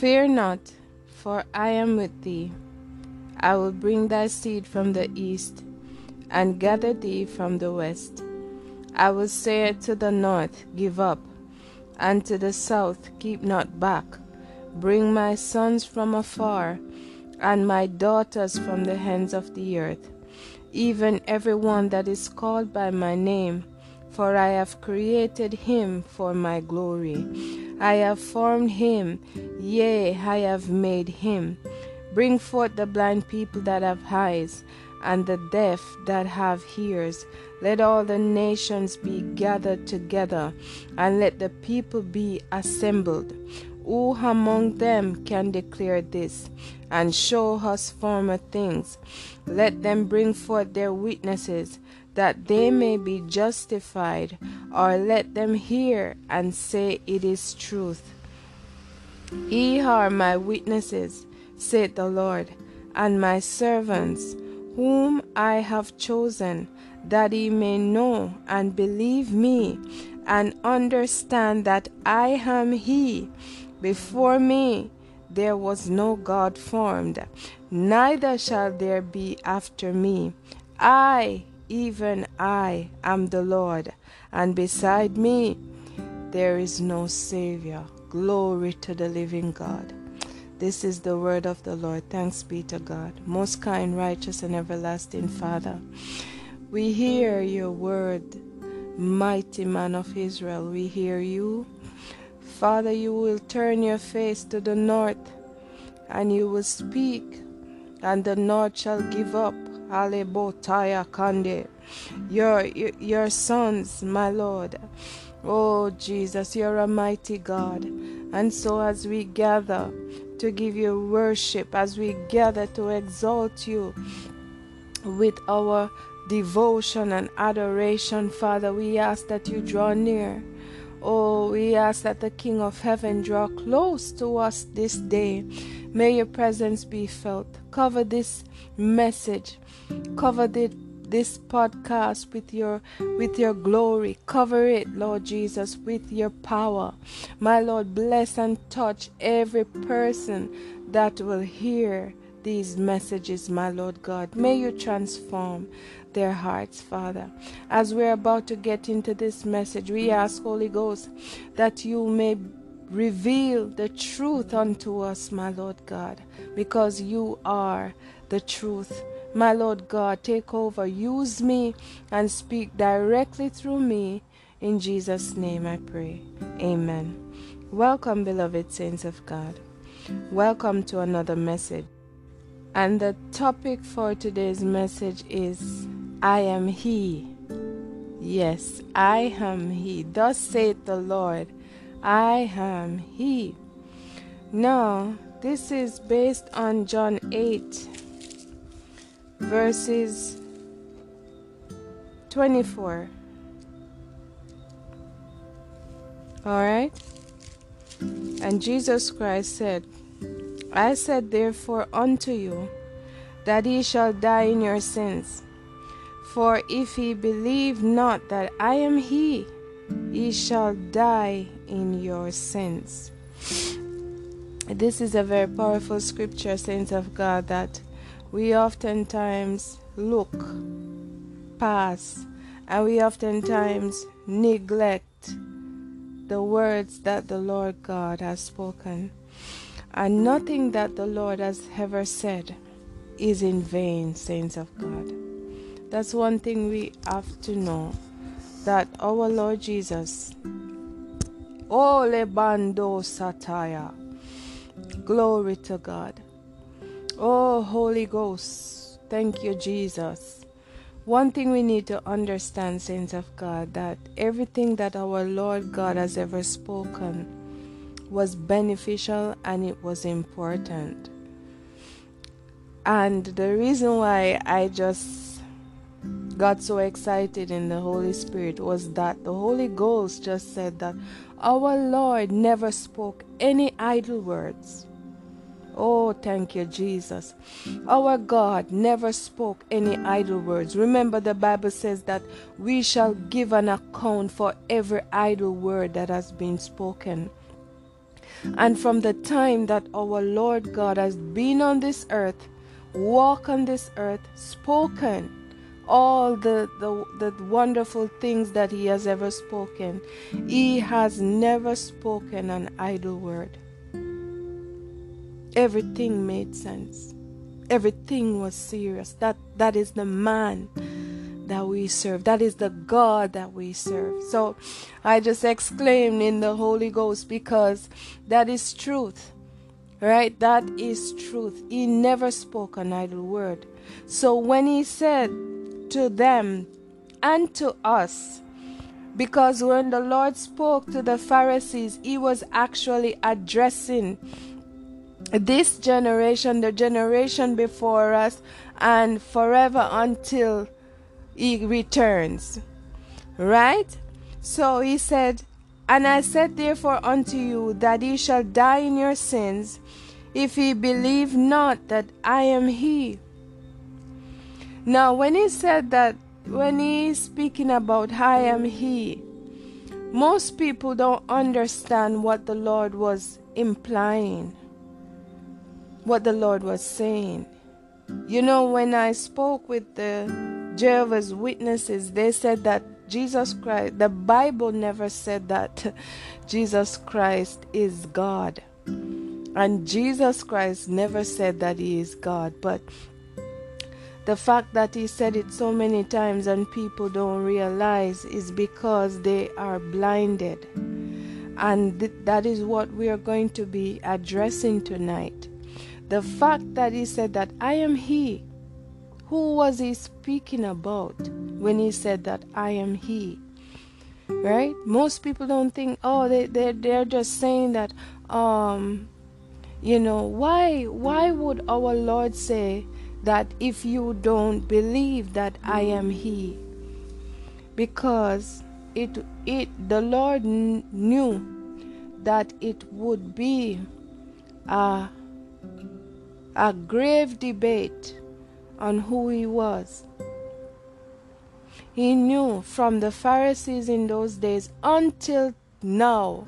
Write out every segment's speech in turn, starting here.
Fear not, for I am with thee. I will bring thy seed from the east, and gather thee from the west. I will say to the north, Give up, and to the south, Keep not back. Bring my sons from afar, and my daughters from the ends of the earth, even every one that is called by my name, for I have created him for my glory. I have formed him, yea, I have made him. Bring forth the blind people that have eyes, and the deaf that have ears. Let all the nations be gathered together, and let the people be assembled. Who among them can declare this, and show us former things? Let them bring forth their witnesses that they may be justified, or let them hear and say it is truth. Ye are my witnesses, saith the Lord, and my servants, whom I have chosen, that ye may know and believe me, and understand that I am He. Before me there was no God formed, neither shall there be after me. I, even I am the Lord, and beside me there is no Savior. Glory to the living God. This is the word of the Lord. Thanks be to God. Most kind, righteous, and everlasting Father. We hear your word, mighty man of Israel. We hear you. Father, you will turn your face to the north and you will speak, and the north shall give up Alebotaya Kande. Your, your, sons, my Lord. Oh, Jesus, you're a mighty God. And so, as we gather to give you worship, as we gather to exalt you with our devotion and adoration, Father, we ask that you draw near. Oh, we ask that the King of Heaven draw close to us this day. May your presence be felt. Cover this message Cover the, this podcast with your with your glory. Cover it, Lord Jesus, with your power. My Lord, bless and touch every person that will hear these messages, my Lord God. May you transform their hearts, Father. As we're about to get into this message, we ask, Holy Ghost, that you may reveal the truth unto us, my Lord God, because you are the truth. My Lord God, take over, use me, and speak directly through me. In Jesus' name I pray. Amen. Welcome, beloved saints of God. Welcome to another message. And the topic for today's message is I am He. Yes, I am He. Thus saith the Lord, I am He. Now, this is based on John 8 verses 24. All right? And Jesus Christ said, I said therefore unto you that ye shall die in your sins. For if ye believe not that I am He, ye shall die in your sins. This is a very powerful scripture, saints of God, that we oftentimes look past and we oftentimes neglect the words that the Lord God has spoken. And nothing that the Lord has ever said is in vain, saints of God. That's one thing we have to know that our Lord Jesus, Ole Bando Sataya, glory to God Oh, Holy Ghost, thank you, Jesus. One thing we need to understand, saints of God, that everything that our Lord God has ever spoken was beneficial and it was important. And the reason why I just got so excited in the Holy Spirit was that the Holy Ghost just said that our Lord never spoke any idle words. Oh, thank you, Jesus. Our God never spoke any idle words. Remember, the Bible says that we shall give an account for every idle word that has been spoken. And from the time that our Lord God has been on this earth, walk on this earth, spoken all the, the, the wonderful things that he has ever spoken, he has never spoken an idle word. Everything made sense. Everything was serious. That that is the man that we serve. That is the God that we serve. So I just exclaimed in the Holy Ghost because that is truth. Right? That is truth. He never spoke an idle word. So when he said to them and to us, because when the Lord spoke to the Pharisees, he was actually addressing this generation, the generation before us, and forever until he returns. Right? So he said, And I said therefore unto you that ye shall die in your sins, if ye believe not that I am he. Now, when he said that, when he's speaking about I am he, most people don't understand what the Lord was implying, what the Lord was saying. You know, when I spoke with the Jehovah's Witnesses, they said that Jesus Christ, the Bible never said that Jesus Christ is God. And Jesus Christ never said that he is God. But the fact that he said it so many times and people don't realize is because they are blinded. And th- that is what we are going to be addressing tonight. The fact that he said that I am he. Who was he speaking about when he said that I am he? Right? Most people don't think, oh, they, they, they're just saying that, um, you know, why, why would our Lord say, that if you don't believe that I am He, because it it the Lord knew that it would be a a grave debate on who He was. He knew from the Pharisees in those days until now,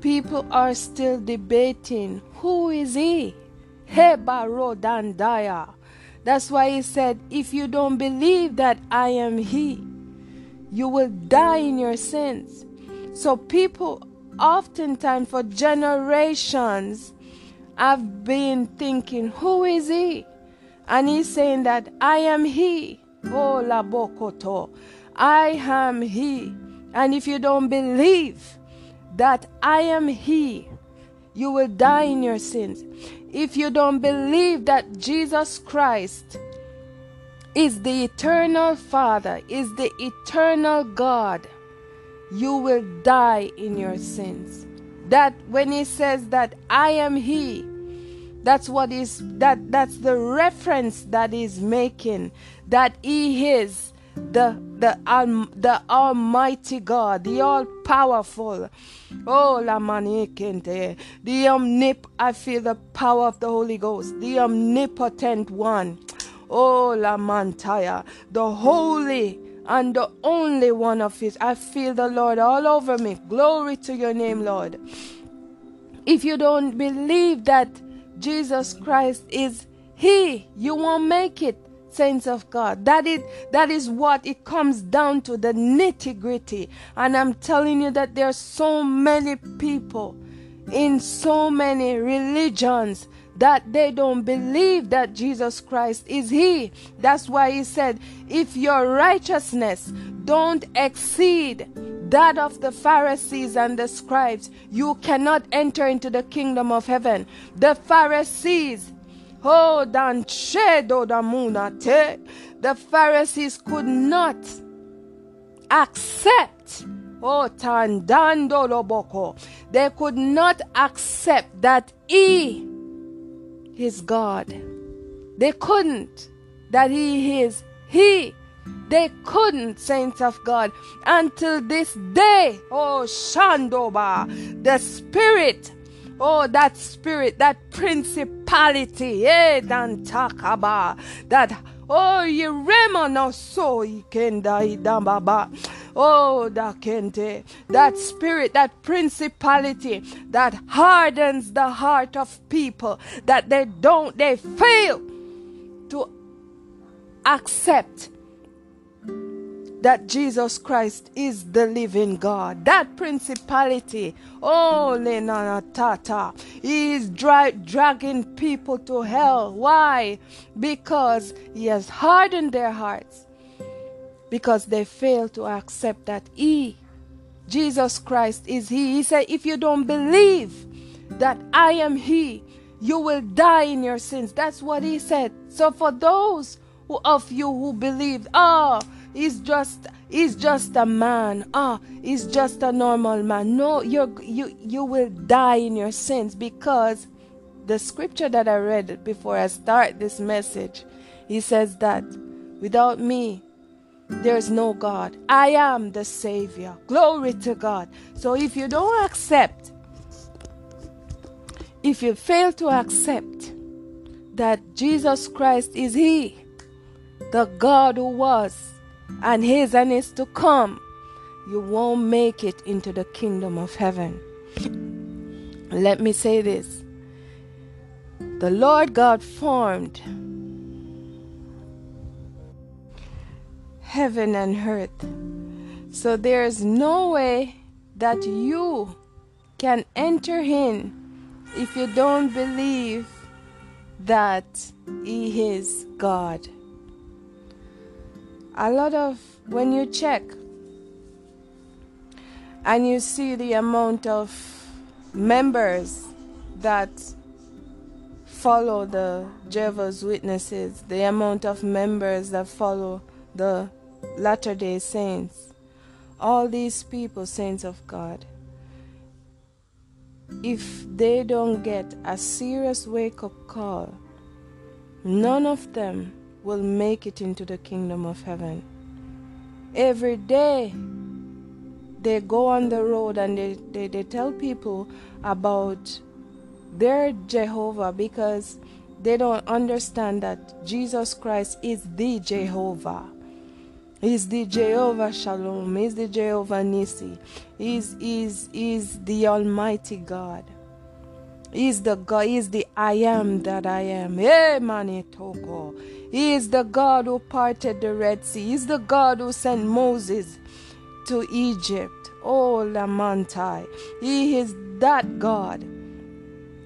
people are still debating who is He. Hebarodandaya. That's why he said, If you don't believe that I am He, you will die in your sins. So people oftentimes for generations have been thinking, Who is He? And he's saying that I am He. Oh, la bokoto. I am He. And if you don't believe that I am He, you will die in your sins if you don't believe that Jesus Christ is the eternal Father, is the eternal God, you will die in your sins. That when he says that I am he, that's what is that that's the reference that he's making that he is the the um, the Almighty God, the All Powerful. Oh, la manikente, the omnip. I feel the power of the Holy Ghost, the omnipotent one. Oh, la mantaya, the holy and the only one of His. I feel the Lord all over me. Glory to your name, Lord. If you don't believe that Jesus Christ is He, you won't make it saints of God. That is that is what it comes down to, the nitty-gritty. And I'm telling you that there are so many people in so many religions that they don't believe that Jesus Christ is He. That's why He said, if your righteousness don't exceed that of the Pharisees and the scribes, you cannot enter into the kingdom of heaven. The Pharisees Oh, dan chedo da munate. The Pharisees could not accept. Oh, tandando loboko. They could not accept that he is God. They couldn't. That he is he. They couldn't, saints of God, until this day. Oh, Shandoba, the Spirit Oh, that spirit, that principality, eh, dan takaba, that oh, ye rema no so idambaba. Oh, Dakente, that spirit, that principality that hardens the heart of people, that they don't, they fail to accept that Jesus Christ is the living God. That principality, oh, Tata, is dra- dragging people to hell. Why? Because he has hardened their hearts. Because they fail to accept that he, Jesus Christ, is he. He said, if you don't believe that I am he, you will die in your sins. That's what he said. So for those of you who believe, oh, ah, He's just he's just a man. Ah, he's just a normal man. No, you you you will die in your sins because the scripture that I read before I start this message, he says that without me there's no God. I am the Savior. Glory to God. So if you don't accept, if you fail to accept that Jesus Christ is He, the God who was, and his and is to come, you won't make it into the kingdom of heaven. Let me say this the Lord God formed heaven and earth. So there is no way that you can enter in if you don't believe that He is God a lot of when you check and you see the amount of members that follow the Jehovah's Witnesses, the amount of members that follow the Latter day Saints, all these people, saints of God, if they don't get a serious wake up call, none of them will make it into the kingdom of heaven. Every day they go on the road and they, they, they tell people about their Jehovah because they don't understand that Jesus Christ is the Jehovah. He's the Jehovah Shalom. He's the Jehovah Nisi. He's, he's, he's the Almighty God. He's the God. He's the I am that I am. Hey, Manitoko. He is the God who parted the Red Sea. He is the God who sent Moses to Egypt. Oh, Lamantai. He is that God.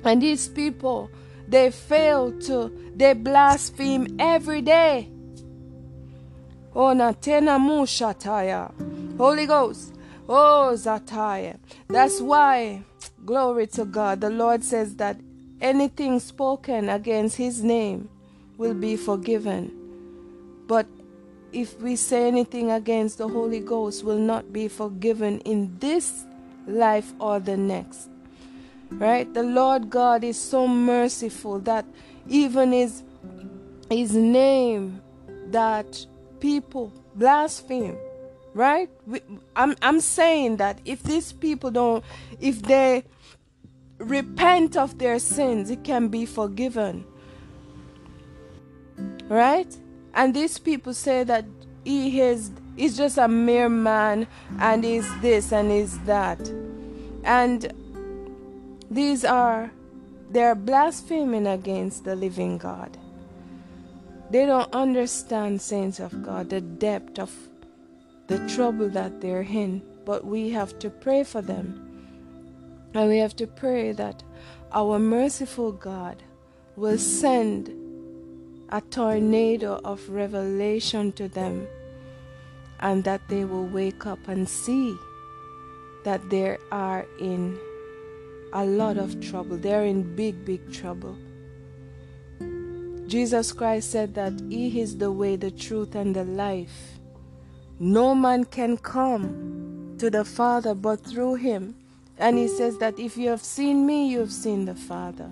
And these people, they fail to, they blaspheme every day. Oh. Holy Ghost. Oh, Zataya. That's why, glory to God, the Lord says that anything spoken against his name will be forgiven. But if we say anything against the Holy Ghost, will not be forgiven in this life or the next. Right? The Lord God is so merciful that even his his name that people blaspheme right i'm i'm saying that if these people don't if they repent of their sins it can be forgiven right? And these people say that he is he's just a mere man and is this and is that. And these are they're blaspheming against the living God. They don't understand, saints of God, the depth of the trouble that they're in. But we have to pray for them. And we have to pray that our merciful God will send a tornado of revelation to them, and that they will wake up and see that they are in a lot of trouble. They're in big, big trouble. Jesus Christ said that He is the way, the truth, and the life. No man can come to the Father but through Him. And He says that if you have seen me, you have seen the Father.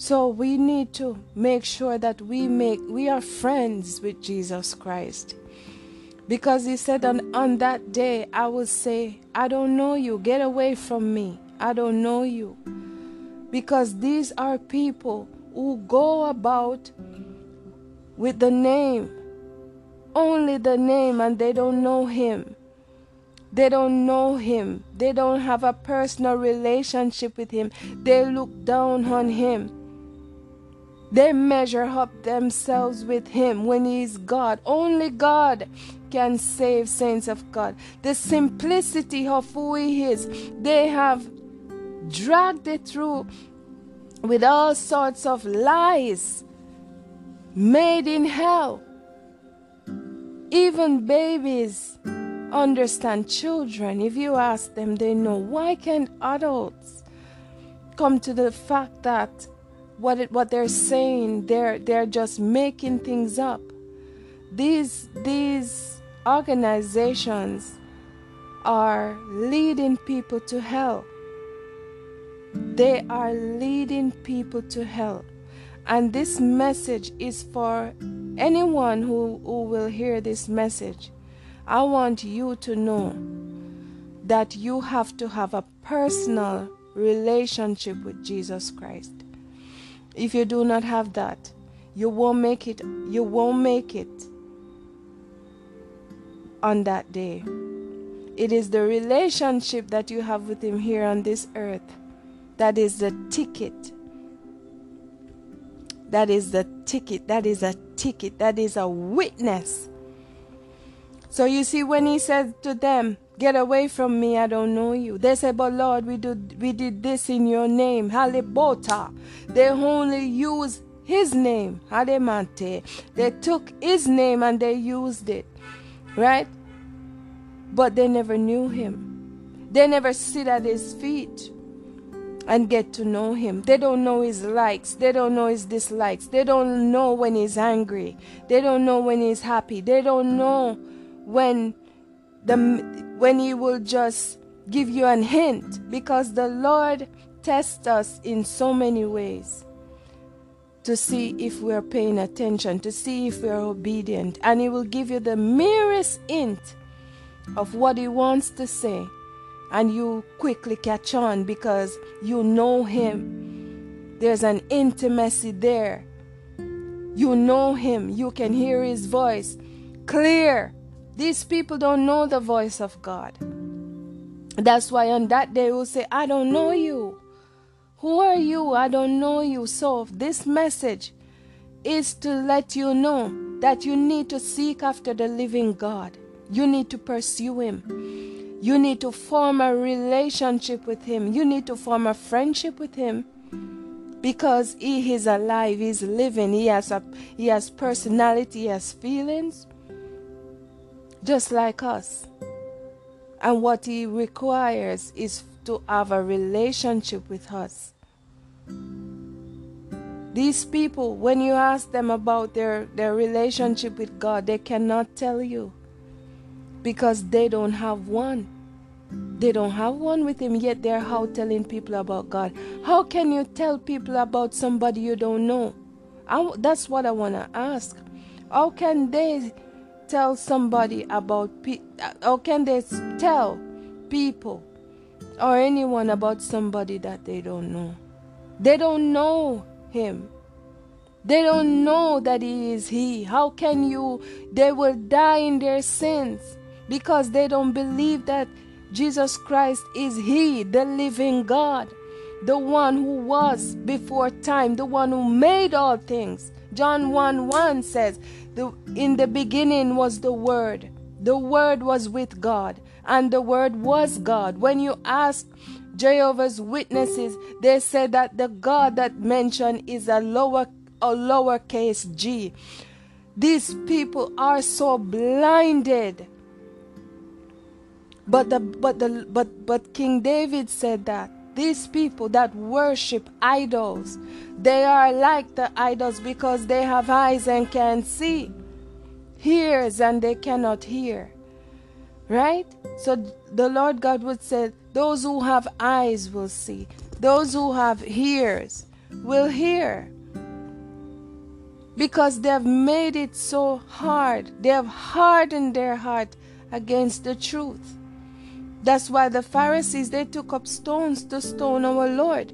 So we need to make sure that we make we are friends with Jesus Christ. Because he said on, on that day I will say, I don't know you, get away from me. I don't know you. Because these are people who go about with the name only the name and they don't know Him. They don't know Him. They don't have a personal relationship with Him. They look down on Him. They measure up themselves with Him when He is God. Only God can save saints of God. The simplicity of who He is, they have dragged it through with all sorts of lies made in hell. Even babies understand children. If you ask them, they know. Why can't adults come to the fact that what it, what they're saying, they're they're just making things up. These these organizations are leading people to hell. They are leading people to hell. And this message is for anyone who, who will hear this message. I want you to know that you have to have a personal relationship with Jesus Christ. If you do not have that, you won't make it you won't make it on that day. It is the relationship that you have with him here on this earth that is the ticket. That is the ticket. That is a ticket. That is a witness. So you see, when he said to them, Get away from me, I don't know you. They said, But Lord, we did, we did this in your name. Halibota. They only use his name. Halemante. They took his name and they used it. Right? But they never knew him. They never sit at his feet and get to know him. They don't know his likes, they don't know his dislikes, they don't know when he's angry, they don't know when he's happy, they don't know when the when he will just give you an hint because the Lord tests us in so many ways to see if we're paying attention, to see if we're obedient, and he will give you the merest hint of what he wants to say and you quickly catch on because you know him. There's an intimacy there. You know him, you can hear his voice clear. These people don't know the voice of God. That's why on that day we'll say, I don't know you. Who are you? I don't know you. So, this message is to let you know that you need to seek after the living God. You need to pursue Him. You need to form a relationship with Him. You need to form a friendship with Him because He is alive, He's living, He has, a, he has personality, He has feelings, just like us. And what He requires is to have a relationship with us. These people, when you ask them about their, their relationship with God, they cannot tell you because they don't have one. They don't have one with Him, yet they're out telling people about God. How can you tell people about somebody you don't know? I, that's what I want to ask. How can they tell somebody about pe- how can they tell people or anyone about somebody that they don't know? They don't know him. They don't know that he is he. How can you? They will die in their sins because they don't believe that Jesus Christ is He, the living God, the one who was before time, the one who made all things. John 1 1 says, the, In the beginning was the Word, the Word was with God, and the Word was God. When you ask Jehovah's Witnesses, they say that the God that mentioned is a lower a lowercase g. These people are so blinded but the but the but but King David said that these people that worship idols, they are like the idols because they have eyes and can see, hears and they cannot hear. Right? So the Lord God would say, those who have eyes will see, those who have ears will hear. Because they have made it so hard, they have hardened their heart against the truth. That's why the Pharisees they took up stones to stone our Lord.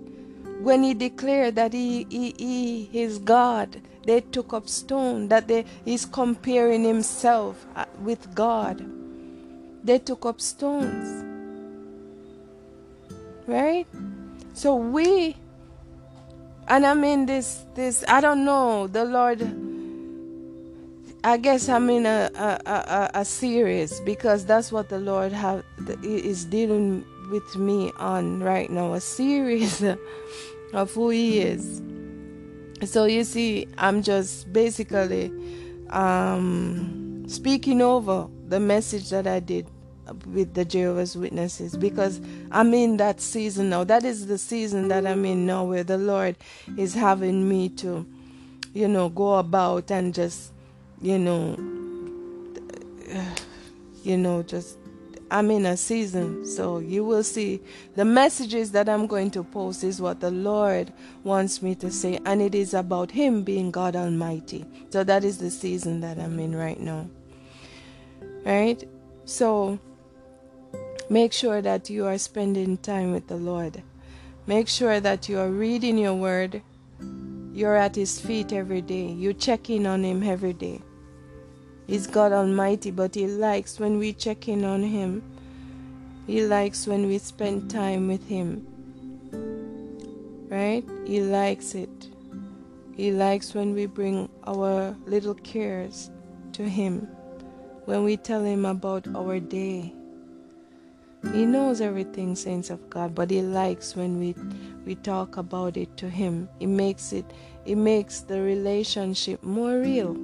when he declared that he, he, he is God, they took up stone, that they, he's comparing himself uh, with God. They took up stones. Right? So we, and I mean this, this, I don't know, the Lord, I guess I'm in a, a, a, a series because that's what the Lord have, is dealing with me on right now, a series of who He is. So you see, I'm just basically um, speaking over the message that I did with the Jehovah's Witnesses because I'm in that season now. That is the season that I'm in now where the Lord is having me to, you know, go about and just, you know, you know, just I'm in a season. So you will see the messages that I'm going to post is what the Lord wants me to say, and it is about Him being God Almighty. So that is the season that I'm in right now. Right? So make sure that you are spending time with the Lord. Make sure that you are reading your word. You're at His feet every day. You check in on Him every day. He's God Almighty, but He likes when we check in on Him. He likes when we spend time with Him. Right? He likes it. He likes when we bring our little cares to Him, when we tell Him about our day. He knows everything, saints of God, but He likes when we we talk about it to Him. It makes it it makes the relationship more real.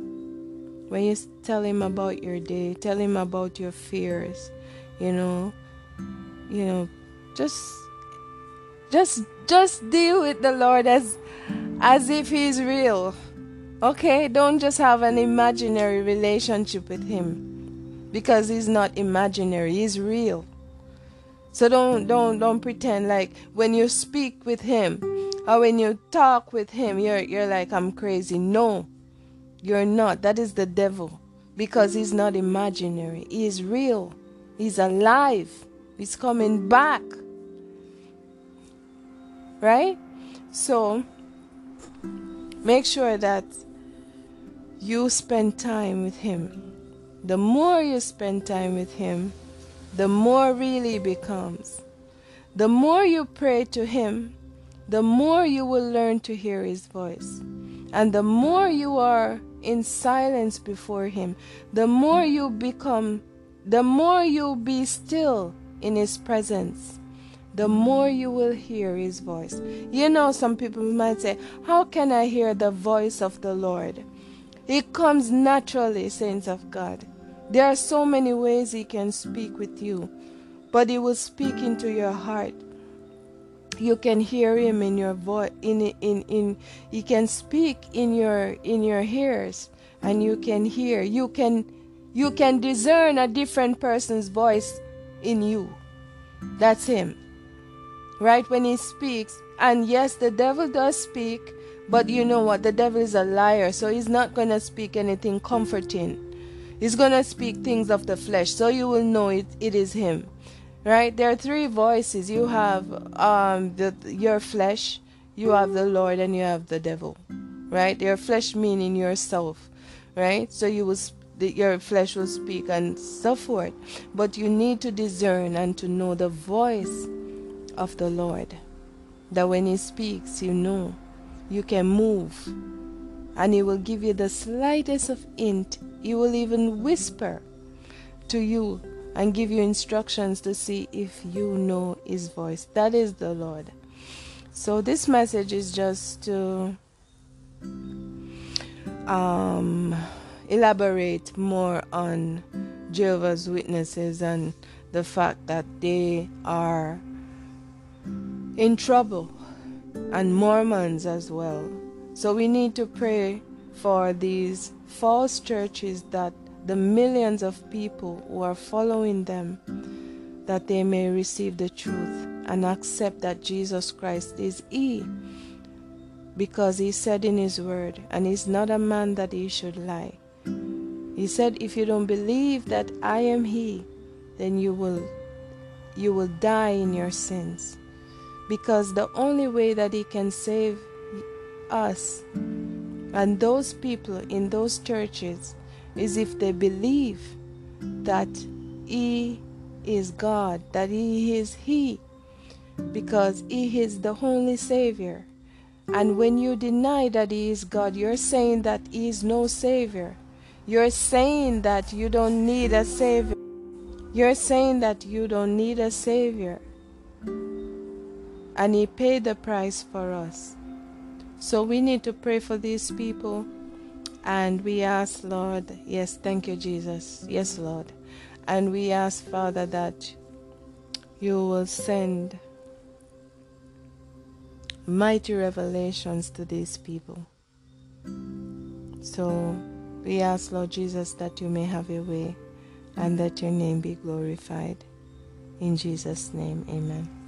When you tell him about your day, tell him about your fears, you know, you know, just just just deal with the Lord as as if he's real. Okay? Don't just have an imaginary relationship with him because he's not imaginary, he's real. So don't don't don't pretend like when you speak with him or when you talk with him you're you're like I'm crazy. No. You're not. That is the devil. Because he's not imaginary. He is real. He's alive. He's coming back. Right? So, make sure that you spend time with him. The more you spend time with him, the more really becomes. The more you pray to him, the more you will learn to hear his voice. And the more you are in silence before Him, the more you become, the more you be still in His presence, the more you will hear His voice. You know, some people might say, How can I hear the voice of the Lord? It comes naturally, saints of God. There are so many ways He can speak with you, but He will speak into your heart. You can hear him in your voice in in in he can speak in your in your ears and you can hear you can you can discern a different person's voice in you. That's him. Right when he speaks and yes the devil does speak but you know what? The devil is a liar so he's not going to speak anything comforting he's going to speak things of the flesh so you will know it, it is him. Right? There are three voices. You have um the your flesh you have the lord and you have the devil. Right? Your flesh meaning yourself. Right? So you will your flesh will speak and so forth. But you need to discern and to know the voice of the lord. That when he speaks you know. You can move. And he will give you the slightest of hint he will even whisper to you and give you instructions to see if you know His voice. That is the Lord. So, this message is just to um, elaborate more on Jehovah's Witnesses and the fact that they are in trouble, and Mormons as well. So, we need to pray for these false churches that the millions of people who are following them that they may receive the truth and accept that Jesus Christ is He. Because He said in His word, and He's not a man that He should lie. He said, If you don't believe that I am He, then you will you will die in your sins. because the only way that He can save us and those people in those churches is if they believe that He is God, that He is He, because He is the only Savior. And when you deny that He is God, you're saying that He is no Savior. You're saying that you don't need a Savior. You're saying that you don't need a Savior. And He paid the price for us. So we need to pray for these people. And we ask, Lord, yes, thank you, Jesus. Yes, Lord. And we ask, Father, that you will send mighty revelations to these people. So we ask, Lord Jesus, that you may have your way and that your name be glorified. In Jesus' name, amen.